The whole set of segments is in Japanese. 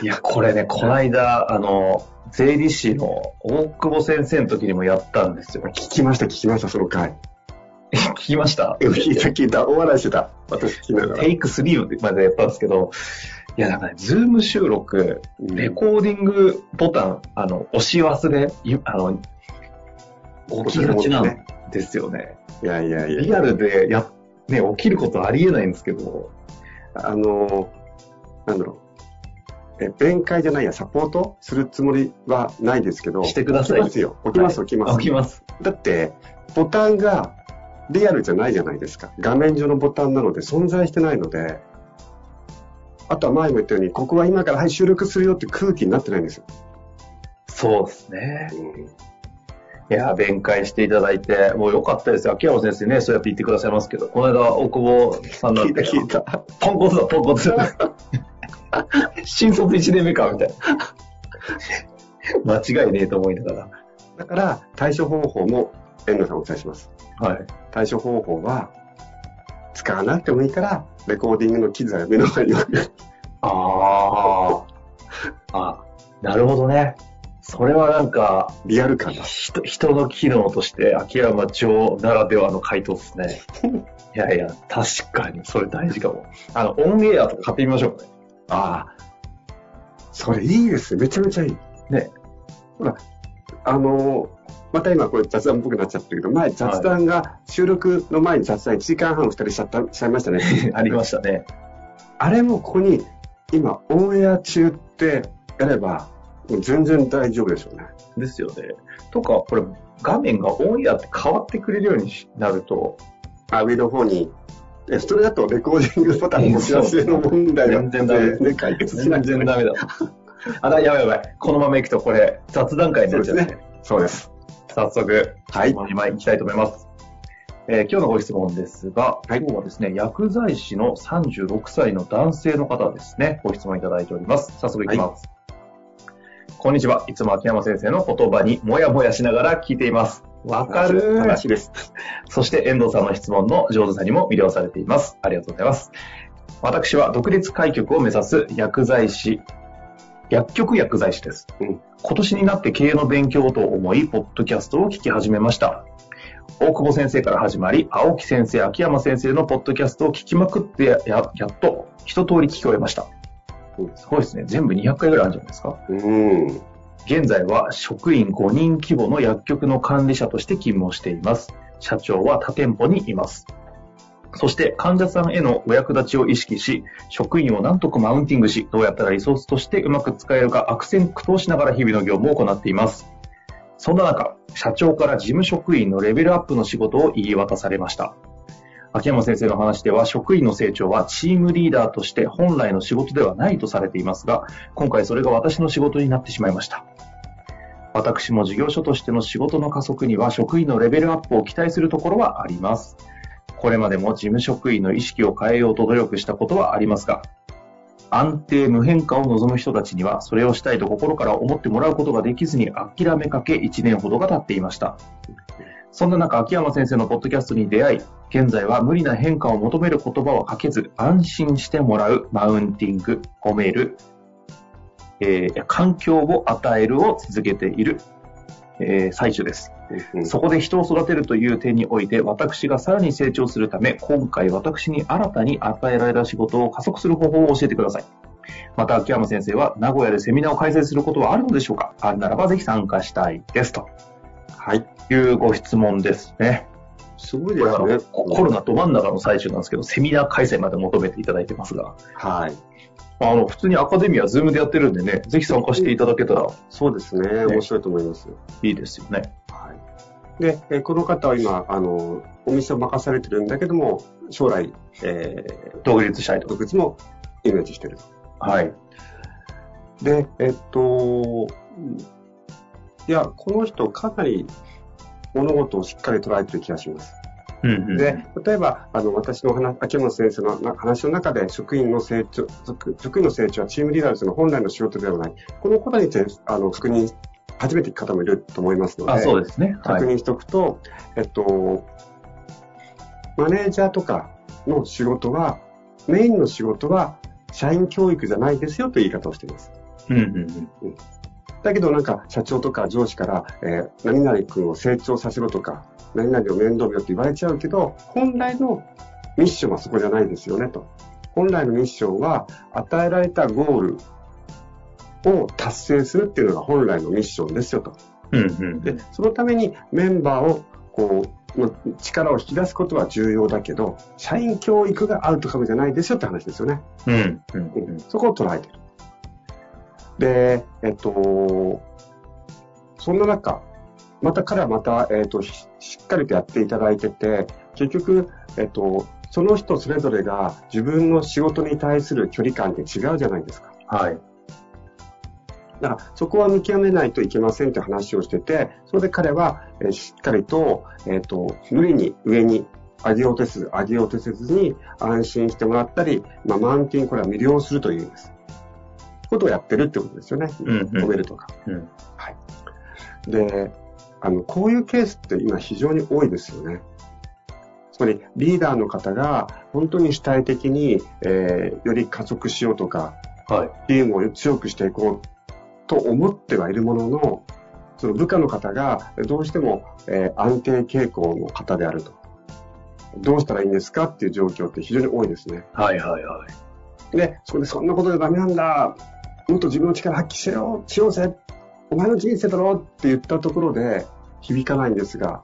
いや、これね、この間、あの、税理士の大久保先生の時にもやったんですよ。聞きました、聞きました、その回。聞きました？聞いた、聞いた。大笑いしてた。私聞きながら。テイク3までやったんですけど、いや、なんかね、 Zoom 収録、レコーディングボタン、あの、押し忘れ、いあの、起きがちなんですよね。いやいやいや。リアルでや、ね、起きることありえないんですけど、あの、なんだろう。え、弁解じゃないや、サポートするつもりはないですけど。してください起きますよ。起きます、はい起きます。起きます。だって、ボタンがリアルじゃないじゃないですか。画面上のボタンなので存在してないので、あとは前も言ったように、ここは今からはい収録するよって空気になってないんですよ。そうですね。うんいや、弁解していただいて、もう良かったですよ。秋山先生ね、そうやって言ってくださいますけど、この間、大久保さんなんて、聞いた聞いた。ポンコツだ、ポンコツ。新卒1年目か、みたいな。間違いねえと思いながだから、対処方法も遠藤さんお伝えします。ら。はい。対処方法は、使わなくてもいいから、レコーディングの機材を目の前に置く。ああ。あ、なるほどね。それはなんか、リアル感だ。人人の機能として秋山町ならではの回答ですね。いやいや、確かに、それ大事かも。あの、オンエアとか買ってみましょうね。ああ。それいいです。めちゃめちゃいい。ね。ほら、あのーまた今これ雑談っぽくなっちゃってるけど、前雑談が、収録の前に雑談1時間半二人しちゃった、しちゃいましたね。ありましたね。あれもここに、今、オンエア中ってやれば、全然大丈夫でしょうね。ですよね。とか、これ、画面がオンエアって変わってくれるようになると、あ、上の方に、え、それだとレコーディングボタンの持ち忘れの問題は全然ダメね、解決しな全い。然ダメだ。あら、やばいやばい。このまま行くとこれ、雑談会になっちゃうそうですそうです。早速、はい。今行きたいと思います。えー今日のご質問ですが、はい今日はですね、薬剤師の36歳の男性の方ですね、ご質問いただいております。早速いきます。こんにちは。いつも秋山先生の言葉にもやもやしながら聞いています。わかる話です。そして遠藤さんの質問の上手さにも魅了されています。ありがとうございます。私は独立開局を目指す薬剤師、薬局薬剤師です。うん今年になって経営の勉強と思い、ポッドキャストを聞き始めました。大久保先生から始まり、青木先生、秋山先生のポッドキャストを聞きまくってや、ややっと一通り聞き終えました。うんすごいですね。全部200回ぐらいあるんじゃないですか。うん。現在は職員5人規模の薬局の管理者として勤務をしています。社長は他店舗にいます。そして患者さんへのお役立ちを意識し、職員を何とかマウンティングし、どうやったらリソースとしてうまく使えるか悪戦苦闘しながら日々の業務を行っています。そんな中、社長から事務職員のレベルアップの仕事を言い渡されました。秋山先生の話では職員の成長はチームリーダーとして本来の仕事ではないとされていますが、今回それが私の仕事になってしまいました。私も事業所としての仕事の加速には職員のレベルアップを期待するところはあります。これまでも事務職員の意識を変えようと努力したことはありますが、安定無変化を望む人たちにはそれをしたいと心から思ってもらうことができずに諦めかけ1年ほどが経っていました。そんな中、秋山先生のポッドキャストに出会い、現在は無理な変化を求める言葉をかけず、安心してもらう、マウンティング、褒める、えー環境を与えるを続けている、えー最中です。うんそこで人を育てるという点において、私がさらに成長するため、今回私に新たに与えられた仕事を加速する方法を教えてください。また、秋山先生は名古屋でセミナーを開催することはあるのでしょうか？あるならばぜひ参加したいです。とはい。いうご質問ですね。すごいですね。ココロナど真ん中の最中なんですけど、セミナー開催まで求めていただいてますが、はい。あの、普通にアカデミア、ズームでやってるんでね、ぜひ参加していただけたらそうですね。面白いと思います。いいですよね。はい。で、えーこの方は今、あの、お店を任されてるんだけども、将来、えー、独立したいと。独立もイメージしてると。はい。で、えっと、いや、この人かなり物事をしっかり捉えてる気がします。うんうん、で、例えば、あの、私の話、秋元先生のな話の中で、職員の成長、職職員の成長はチームリーダーズの本来の仕事ではない。このことについて、あの、確認、初めて聞く方もいると思いますので、あ、そうですね。はい。確認しておくと、えっと、マネージャーとかの仕事は、メインの仕事は、社員教育じゃないですよという言い方をしています。うんうんうん。だけどなんか社長とか上司から、えー何々君を成長させろとか、何々を面倒見ろって言われちゃうけど、本来のミッションはそこじゃないですよねと。本来のミッションは、与えられたゴールを達成するっていうのが本来のミッションですよと。うんうんで、そのためにメンバーを、こう、の力を引き出すことは重要だけど、社員教育がアウトカムじゃないですよって話ですよね。うんうんううんん、そこを捉えてる。で、えっと、そんな中、また彼はまた、えっと、ししっかりとやっていただいてて、結局、えっと、その人それぞれが自分の仕事に対する距離感って違うじゃないですか。はい。だから、そこは見極めないといけませんって話をしてて、それで彼は、えーしっかりと、えっ、と、無理に上に上げようとせず、上げようとせずに安心してもらったり、まあ、マウンティング、これは魅了するというんです。ことをやってるってことですよね。うんうん褒めるとか。うん。はい。で、あの、こういうケースって今非常に多いですよね。つまり、リーダーの方が本当に主体的に、えーより加速しようとか、はい。チームを強くしていこうと思ってはいるものの、その部下の方がどうしても、えー安定傾向の方であると。どうしたらいいんですかっていう状況って非常に多いですね。はいはいはい。で、そこでそんなことじゃダメなんだ。もっと自分の力発揮しよう、しようぜ。お前の人生だろって言ったところで響かないんですが、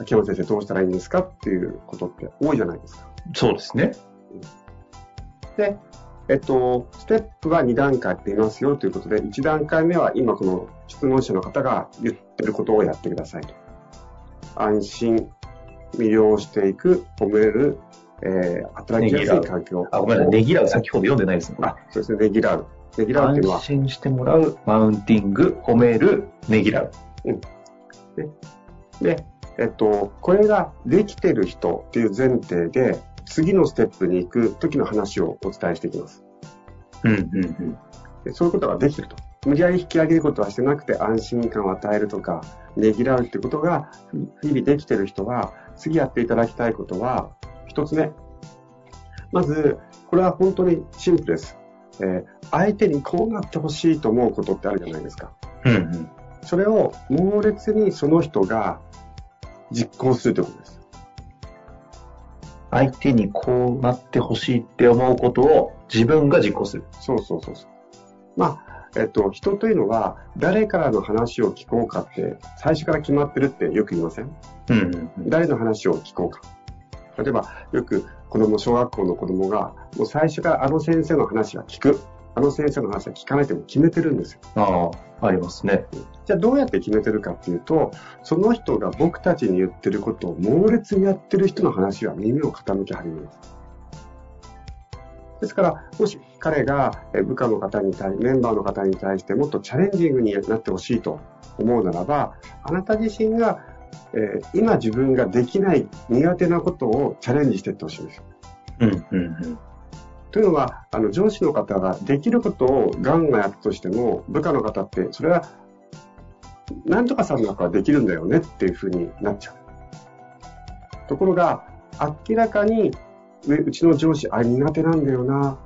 秋山先生どうしたらいいんですかっていうことって多いじゃないですか。そうですね。で、えっと、ステップは2段階って言いますよということで、1段階目は今この質問者の方が言ってることをやってくださいと。安心、魅了していく、褒める、えー、働きやすい環境。あ、ごめんなさい。ねぎらう先ほど読んでないですね。あ、そうですね、ねぎらう。ねぎらうっていうのは安、心してもらう、マウンティング、褒める、ねぎらう。で、えっと、これができてる人っていう前提で、次のステップに行く時の話をお伝えしていきます。うんうんうん。でそういうことができてると。無理やり引き上げることはしてなくて安心感を与えるとか、ねぎらうってことが日々できてる人は、次やっていただきたいことは、一つ目。まず、これは本当にシンプルです。えー相手にこうなってほしいと思うことってあるじゃないですか。うんうん。それを猛烈にその人が実行するということです。相手にこうなってほしいって思うことを自分が実行する。そうそうそうそう。まあ、えっと、人というのは誰からの話を聞こうかって最初から決まってるってよく言いません？うんうんうん。誰の話を聞こうか。例えば、よく子供、小学校の子供が、もう最初からあの先生の話は聞く。あの先生の話は聞かないって決めてるんですよ。ああ、ありますね。じゃあどうやって決めてるかっていうと、その人が僕たちに言ってることを猛烈にやってる人の話は耳を傾け始めます。ですから、もし彼がえ部下の方に対、メンバーの方に対してもっとチャレンジングになってほしいと思うならば、あなた自身が、えー今自分ができない苦手なことをチャレンジしていってほしいんですよ。うんうんうん。というのは、あの、上司の方ができることをガンガンやったとしても、部下の方って、それは、なんとかさんの中はできるんだよねっていうふうになっちゃう。ところが、明らかに、ううちの上司、あれ苦手なんだよな。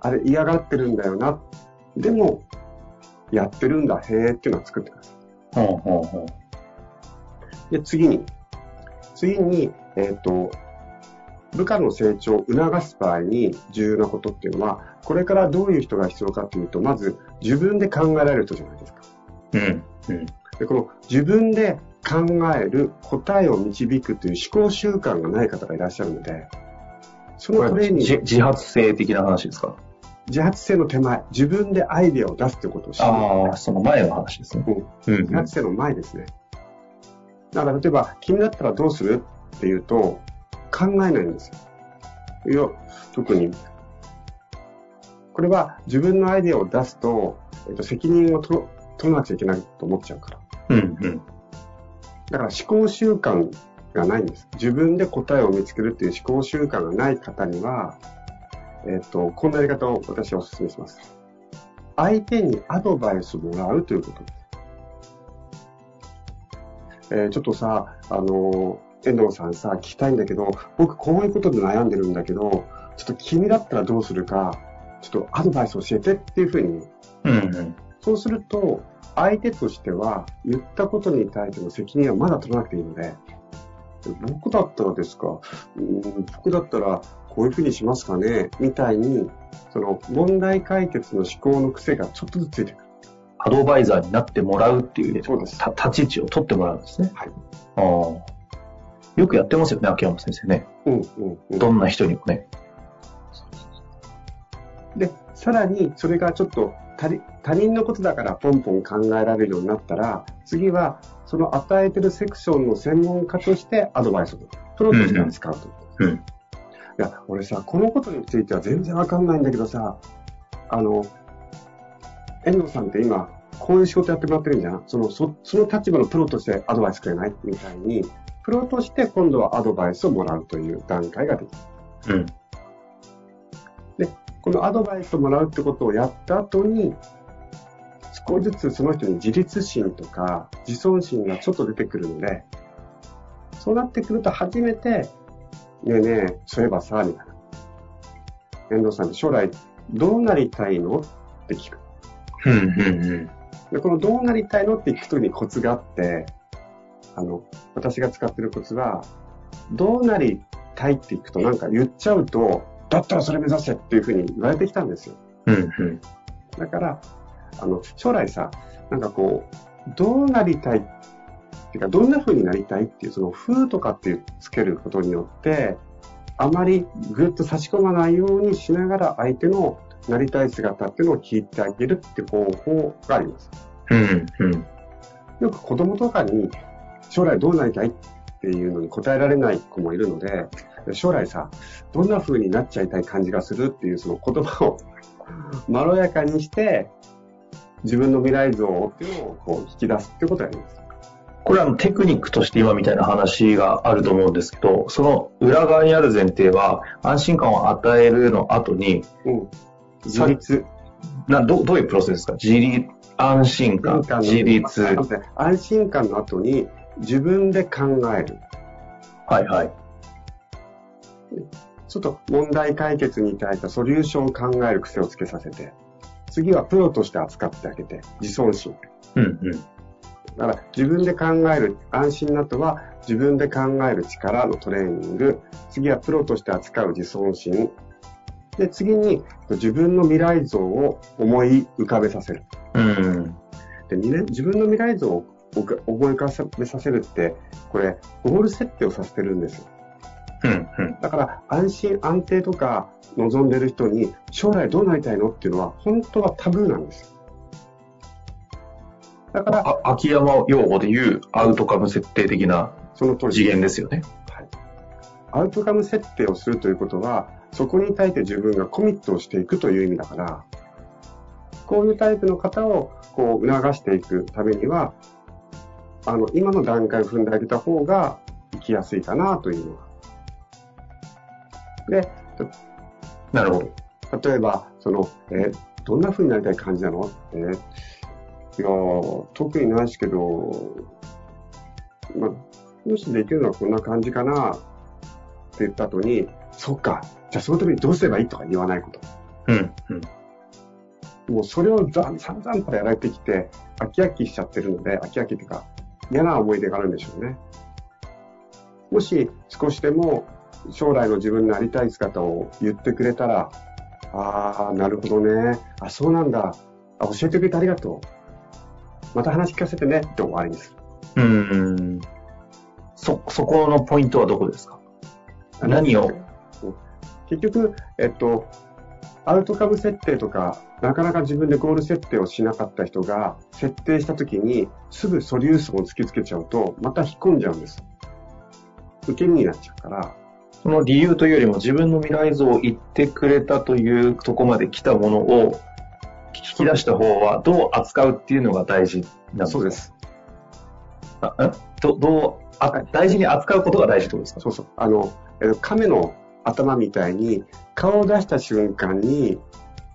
あれ嫌がってるんだよな。でも、やってるんだ、へーっていうのを作ってください。ほうほうほう。で、次に、次に、えっ、と、部下の成長を促す場合に重要なことっていうのは、これからどういう人が必要かというと、まず自分で考えられる人じゃないですか。うん。うん。で、この自分で考える答えを導くという思考習慣がない方がいらっしゃるので、そのトレーニング、自自発性的な話ですか？自発性の手前、自分でアイデアを出すということをしああ、その前の話ですね。うんうん自発性の前ですね。だから例えば、君だったらどうする？っていうと、考えないんですよ。いや、特に。これは自分のアイデアを出すと、えっと、責任を取取らなくちゃいけないと思っちゃうから。うん。うん。だから思考習慣がないんです。自分で答えを見つけるっていう思考習慣がない方には、えっと、こんなやり方を私はお勧めします。相手にアドバイスをもらうということです。えーちょっとさ、あのー、遠藤さんさ、聞きたいんだけど、僕こういうことで悩んでるんだけど、ちょっと君だったらどうするか、ちょっとアドバイス教えてっていうふうにうん。うん。そうすると、相手としては、言ったことに対しての責任はまだ取らなくていいので、僕だったらですか、うん僕だったらこういうふうにしますかね、みたいに、その問題解決の思考の癖がちょっとずつついてくる。アドバイザーになってもらうっていう、そうですた立ち位置を取ってもらうんですね。はい。ああ。よくやってますよね、秋山先生ね。うん、うん、うん。どんな人にもね。で、さらに、それがちょっと他人他人のことだからポンポン考えられるようになったら、次は、その与えてるセクションの専門家としてアドバイスを、プロとして扱うと。うん。いや、俺さ、このことについては全然わかんないんだけどさ、あの、遠藤さんって今、こういう仕事やってもらってるんじゃんその、そその立場のプロとしてアドバイスくれない？みたいに、プロとして今度はアドバイスをもらうという段階ができる。うん。このアドバイスをもらうってことをやった後に、少しずつその人に自立心とか自尊心がちょっと出てくるので、そうなってくると初めて、ねえねえ、そういえばさ、みたいな。遠藤さんって将来どうなりたいの？って聞く。うん。うん。で、このどうなりたいの？って聞くときにコツがあって、あの、私が使ってるコツは、どうなりたいって聞くとなんか言っちゃうと、だったらそれ目指せっていうふうに言われてきたんですよ。うん。うん。だから、あの、将来さ、なんかこう、どうなりたいっていうか、どんな風になりたいっていう、その風とかっていうつけることによって、あまりぐっと差し込まないようにしながら相手のなりたい姿っていうのを聞いてあげるっていう方法があります。うん。うん。よく子供とかに将来どうなりたいっていうのに答えられない子もいるので、将来さ、どんな風になっちゃいたい感じがするっていうその言葉をまろやかにして、自分の未来像っていうのをこう引き出すってことをやります。これはあのテクニックとして今みたいな話があると思うんですけど、その裏側にある前提は、安心感を与えるの後に、うん。自立。などどういうプロセスですか？自立、安心感、安自立。安心感の後に自分で考える。はいはい。ちょっと問題解決に対してソリューションを考える癖をつけさせて、次はプロとして扱ってあげて、自尊心。うんうん。だから自分で考える、安心の後は自分で考える力のトレーニング、次はプロとして扱う自尊心、で、次に自分の未来像を思い浮かべさせる。うん。で、二年自分の未来像を思い浮かべさせるって、これ、ゴール設定をさせてるんですよ。うんうん。だから、安心安定とか望んでる人に、将来どうなりたいのっていうのは、本当はタブーなんですよ。だから、あ秋山用語で言うアウトカム設定的な次元ですよね。はい。アウトカム設定をするということは、そこに対して自分がコミットをしていくという意味だから、こういうタイプの方をこう促していくためには、あの、今の段階を踏んであげた方が生きやすいかなというのが。で、なるほど。例えば、その、え、どんな風になりたい感じなの？って、いやー、特にないですけど、まあ、もしできるのはこんな感じかなって言った後に、そっか、じゃあそのためにどうすればいいとか言わないこと。うんうん。もうそれをざ散々からやられてきて、飽き飽きしちゃってるので、飽き飽きっていうか、嫌な思い出があるんでしょうね。もし少しでも将来の自分のなりたい姿を言ってくれたら、ああ、なるほどね。あ、そうなんだ。あ、教えてくれてありがとう。また話聞かせてねって終わりにする。うん。そ、そこのポイントはどこですか？何を？結局、えっと、アウトカム設定とか、なかなか自分でゴール設定をしなかった人が、設定したときに、すぐソリューションを突きつけちゃうと、また引っ込んじゃうんです。受け身になっちゃうから。その理由というよりも、自分の未来像を言ってくれたというとこまで来たものを、聞き出した方はどう扱うっていうのが大事なんですか？そうです。あどどうあ、大事に扱うことが大事ってことですか？そうそう。あの、亀の頭みたいに、顔を出した瞬間に、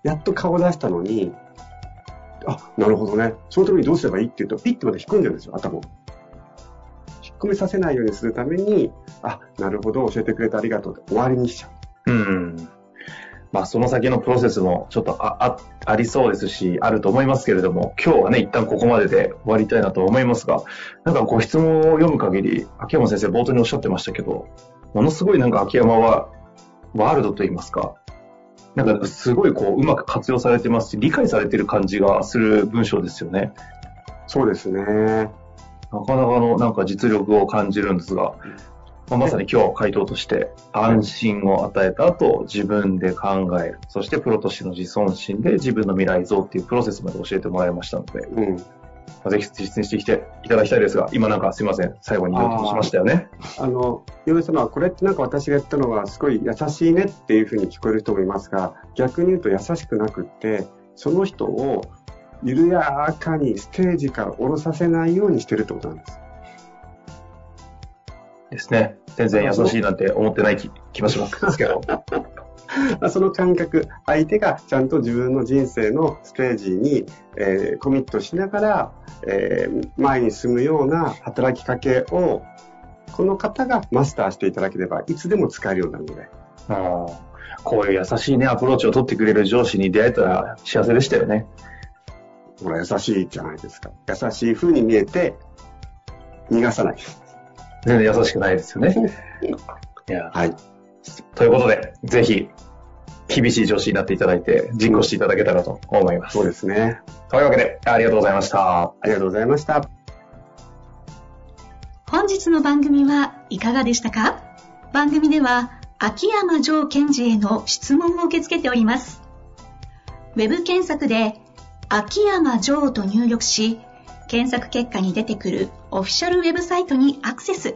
やっと顔を出したのに、あ、なるほどね。その時にどうすればいいって言うと、ピッてまで引っ込んじゃうんですよ、頭を。引っ込めさせないようにするために、あ、なるほど、教えてくれてありがとうって終わりにしちゃう。うん。まあ、その先のプロセスもちょっとああありそうですし、あると思いますけれども、今日はね、一旦ここまでで終わりたいなと思いますが、なんかご質問を読む限り、秋山先生冒頭におっしゃってましたけど、ものすごいなんか秋山はワールドといいますか、なんかすごいこう、うまく活用されてますし、理解されてる感じがする文章ですよね。そうですね。なかなかのなんか実力を感じるんですが、まあ、まさに今日回答として安心を与えた後自分で考える。そしてプロとしての自尊心で自分の未来像っていうプロセスまで教えてもらいましたので、うん、ぜひ実践してきていただきたいですが、今なんかすいません、最後に言おうとしましたよね。あの、嫁様、これってなんか私が言ったのはすごい優しいねっていうふうに聞こえる人もいますが、逆に言うと優しくなくって、その人を緩やかにステージから降ろさせないようにしてるってことなんです。ですね。全然優しいなんて思ってない気気もしますけど。その感覚、相手がちゃんと自分の人生のステージに、えー、コミットしながら、えー、前に進むような働きかけを、この方がマスターしていただければ、いつでも使えるようになるので。あこういう優しいね、アプローチを取ってくれる上司に出会えたら幸せでしたよね。ほら、優しいじゃないですか。優しい風に見えて、逃がさない。全然優しくないですよね。いや。はい。ということで、ぜひ、厳しい上司になっていただいて、実行していただけたらと思います。そうですね。というわけで、ありがとうございました。ありがとうございました。本日の番組はいかがでしたか？番組では、秋山城賢治への質問を受け付けております。ウェブ検索で、秋山城と入力し、検索結果に出てくるオフィシャルウェブサイトにアクセス。